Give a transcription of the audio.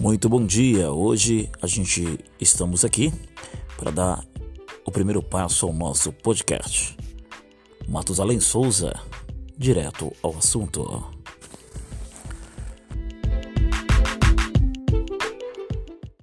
Muito bom dia. Hoje a gente estamos aqui para dar o primeiro passo ao nosso podcast. Matos Além Souza, direto ao assunto.